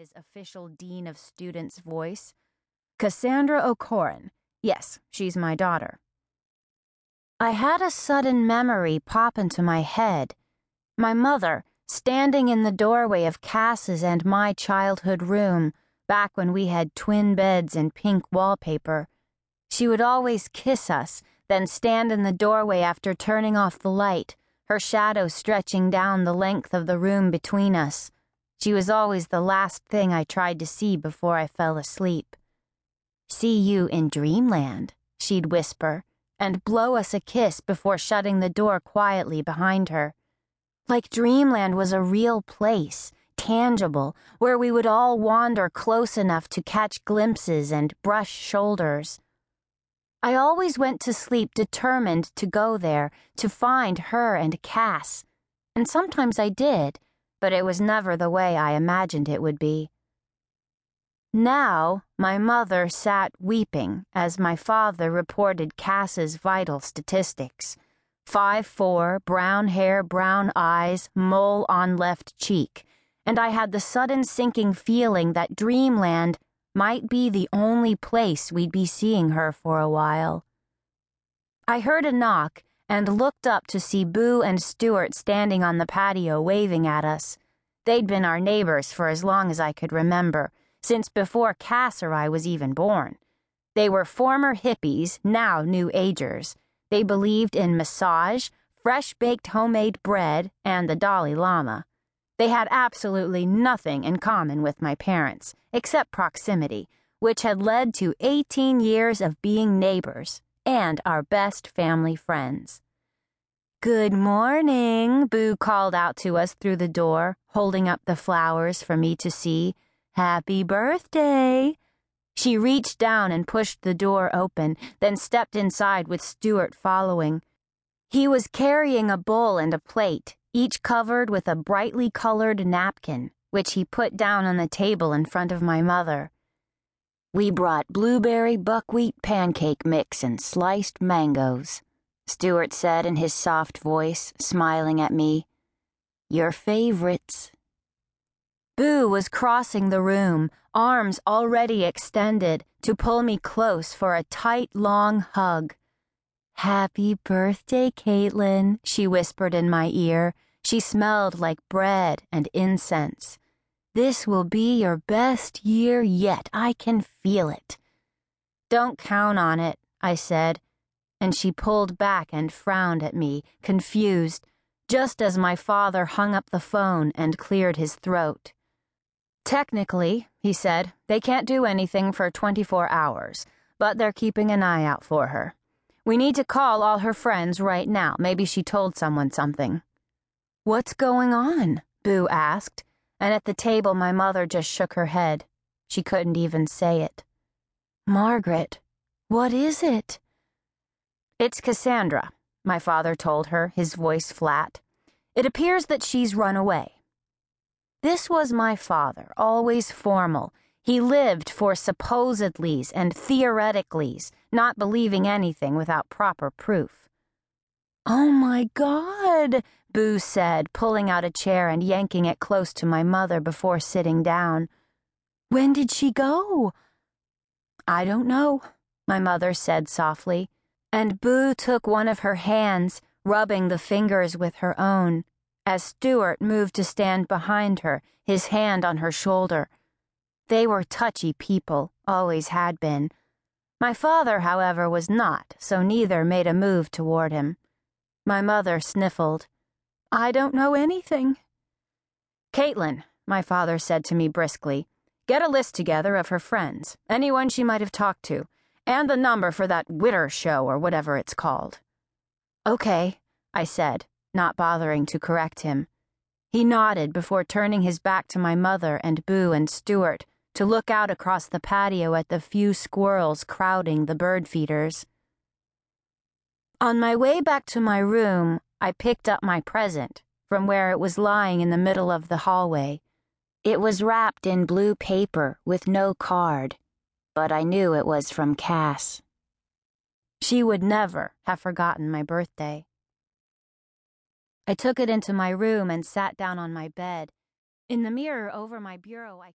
his official Dean of Students voice. Cassandra O'Koren. Yes, she's my daughter. I had a sudden memory pop into my head. My mother, standing in the doorway of Cass's and my childhood room, back when we had twin beds and pink wallpaper. She would always kiss us, then stand in the doorway after turning off the light, her shadow stretching down the length of the room between us. She was always the last thing I tried to see before I fell asleep. See you in dreamland, she'd whisper, and blow us a kiss before shutting the door quietly behind her. Like dreamland was a real place, tangible, where we would all wander close enough to catch glimpses and brush shoulders. I always went to sleep determined to go there, to find her and Cass. And sometimes I did but it was never the way I imagined it would be. Now, my mother sat weeping as my father reported Cass's vital statistics. Five four, brown hair, brown eyes, mole on left cheek, and I had the sudden sinking feeling that Dreamland might be the only place we'd be seeing her for a while. I heard a knock and looked up to see Boo and Stuart standing on the patio waving at us. They'd been our neighbors for as long as I could remember, since before Cass or I was even born. They were former hippies, now new agers. They believed in massage, fresh baked homemade bread, and the Dalai Lama. They had absolutely nothing in common with my parents, except proximity, which had led to 18 years of being neighbors and our best family friends. Good morning, Boo called out to us through the door, holding up the flowers for me to see. Happy birthday! She reached down and pushed the door open, then stepped inside with Stuart following. He was carrying a bowl and a plate, each covered with a brightly colored napkin, which he put down on the table in front of my mother. We brought blueberry buckwheat pancake mix and sliced mangoes, Stuart said in his soft voice, smiling at me. Your favorites. Boo was crossing the room, arms already extended, to pull me close for a tight, long hug. Happy birthday, Caitlin, she whispered in my ear. She smelled like bread and incense. This will be your best year yet. I can feel it. Don't count on it, I said, and she pulled back and frowned at me, confused, just as my father hung up the phone and cleared his throat. Technically, he said, they can't do anything for 24 hours, but they're keeping an eye out for her. We need to call all her friends right now. Maybe she told someone something. What's going on? Boo asked and at the table my mother just shook her head. She couldn't even say it. Margaret, what is it? It's Cassandra, my father told her, his voice flat. It appears that she's run away. This was my father, always formal. He lived for supposedlys and theoreticallys, not believing anything without proper proof. Oh my God, Boo said, pulling out a chair and yanking it close to my mother before sitting down. When did she go? I don't know, my mother said softly, and Boo took one of her hands, rubbing the fingers with her own, as Stuart moved to stand behind her, his hand on her shoulder. They were touchy people, always had been. My father, however, was not, so neither made a move toward him. My mother sniffled. I don't know anything. Caitlin, my father said to me briskly, get a list together of her friends, anyone she might have talked to, and the number for that Witter show or whatever it's called. Okay, I said, not bothering to correct him. He nodded before turning his back to my mother and Boo and Stuart to look out across the patio at the few squirrels crowding the bird feeders. On my way back to my room, I picked up my present from where it was lying in the middle of the hallway. It was wrapped in blue paper with no card, but I knew it was from Cass. She would never have forgotten my birthday. I took it into my room and sat down on my bed. In the mirror over my bureau, I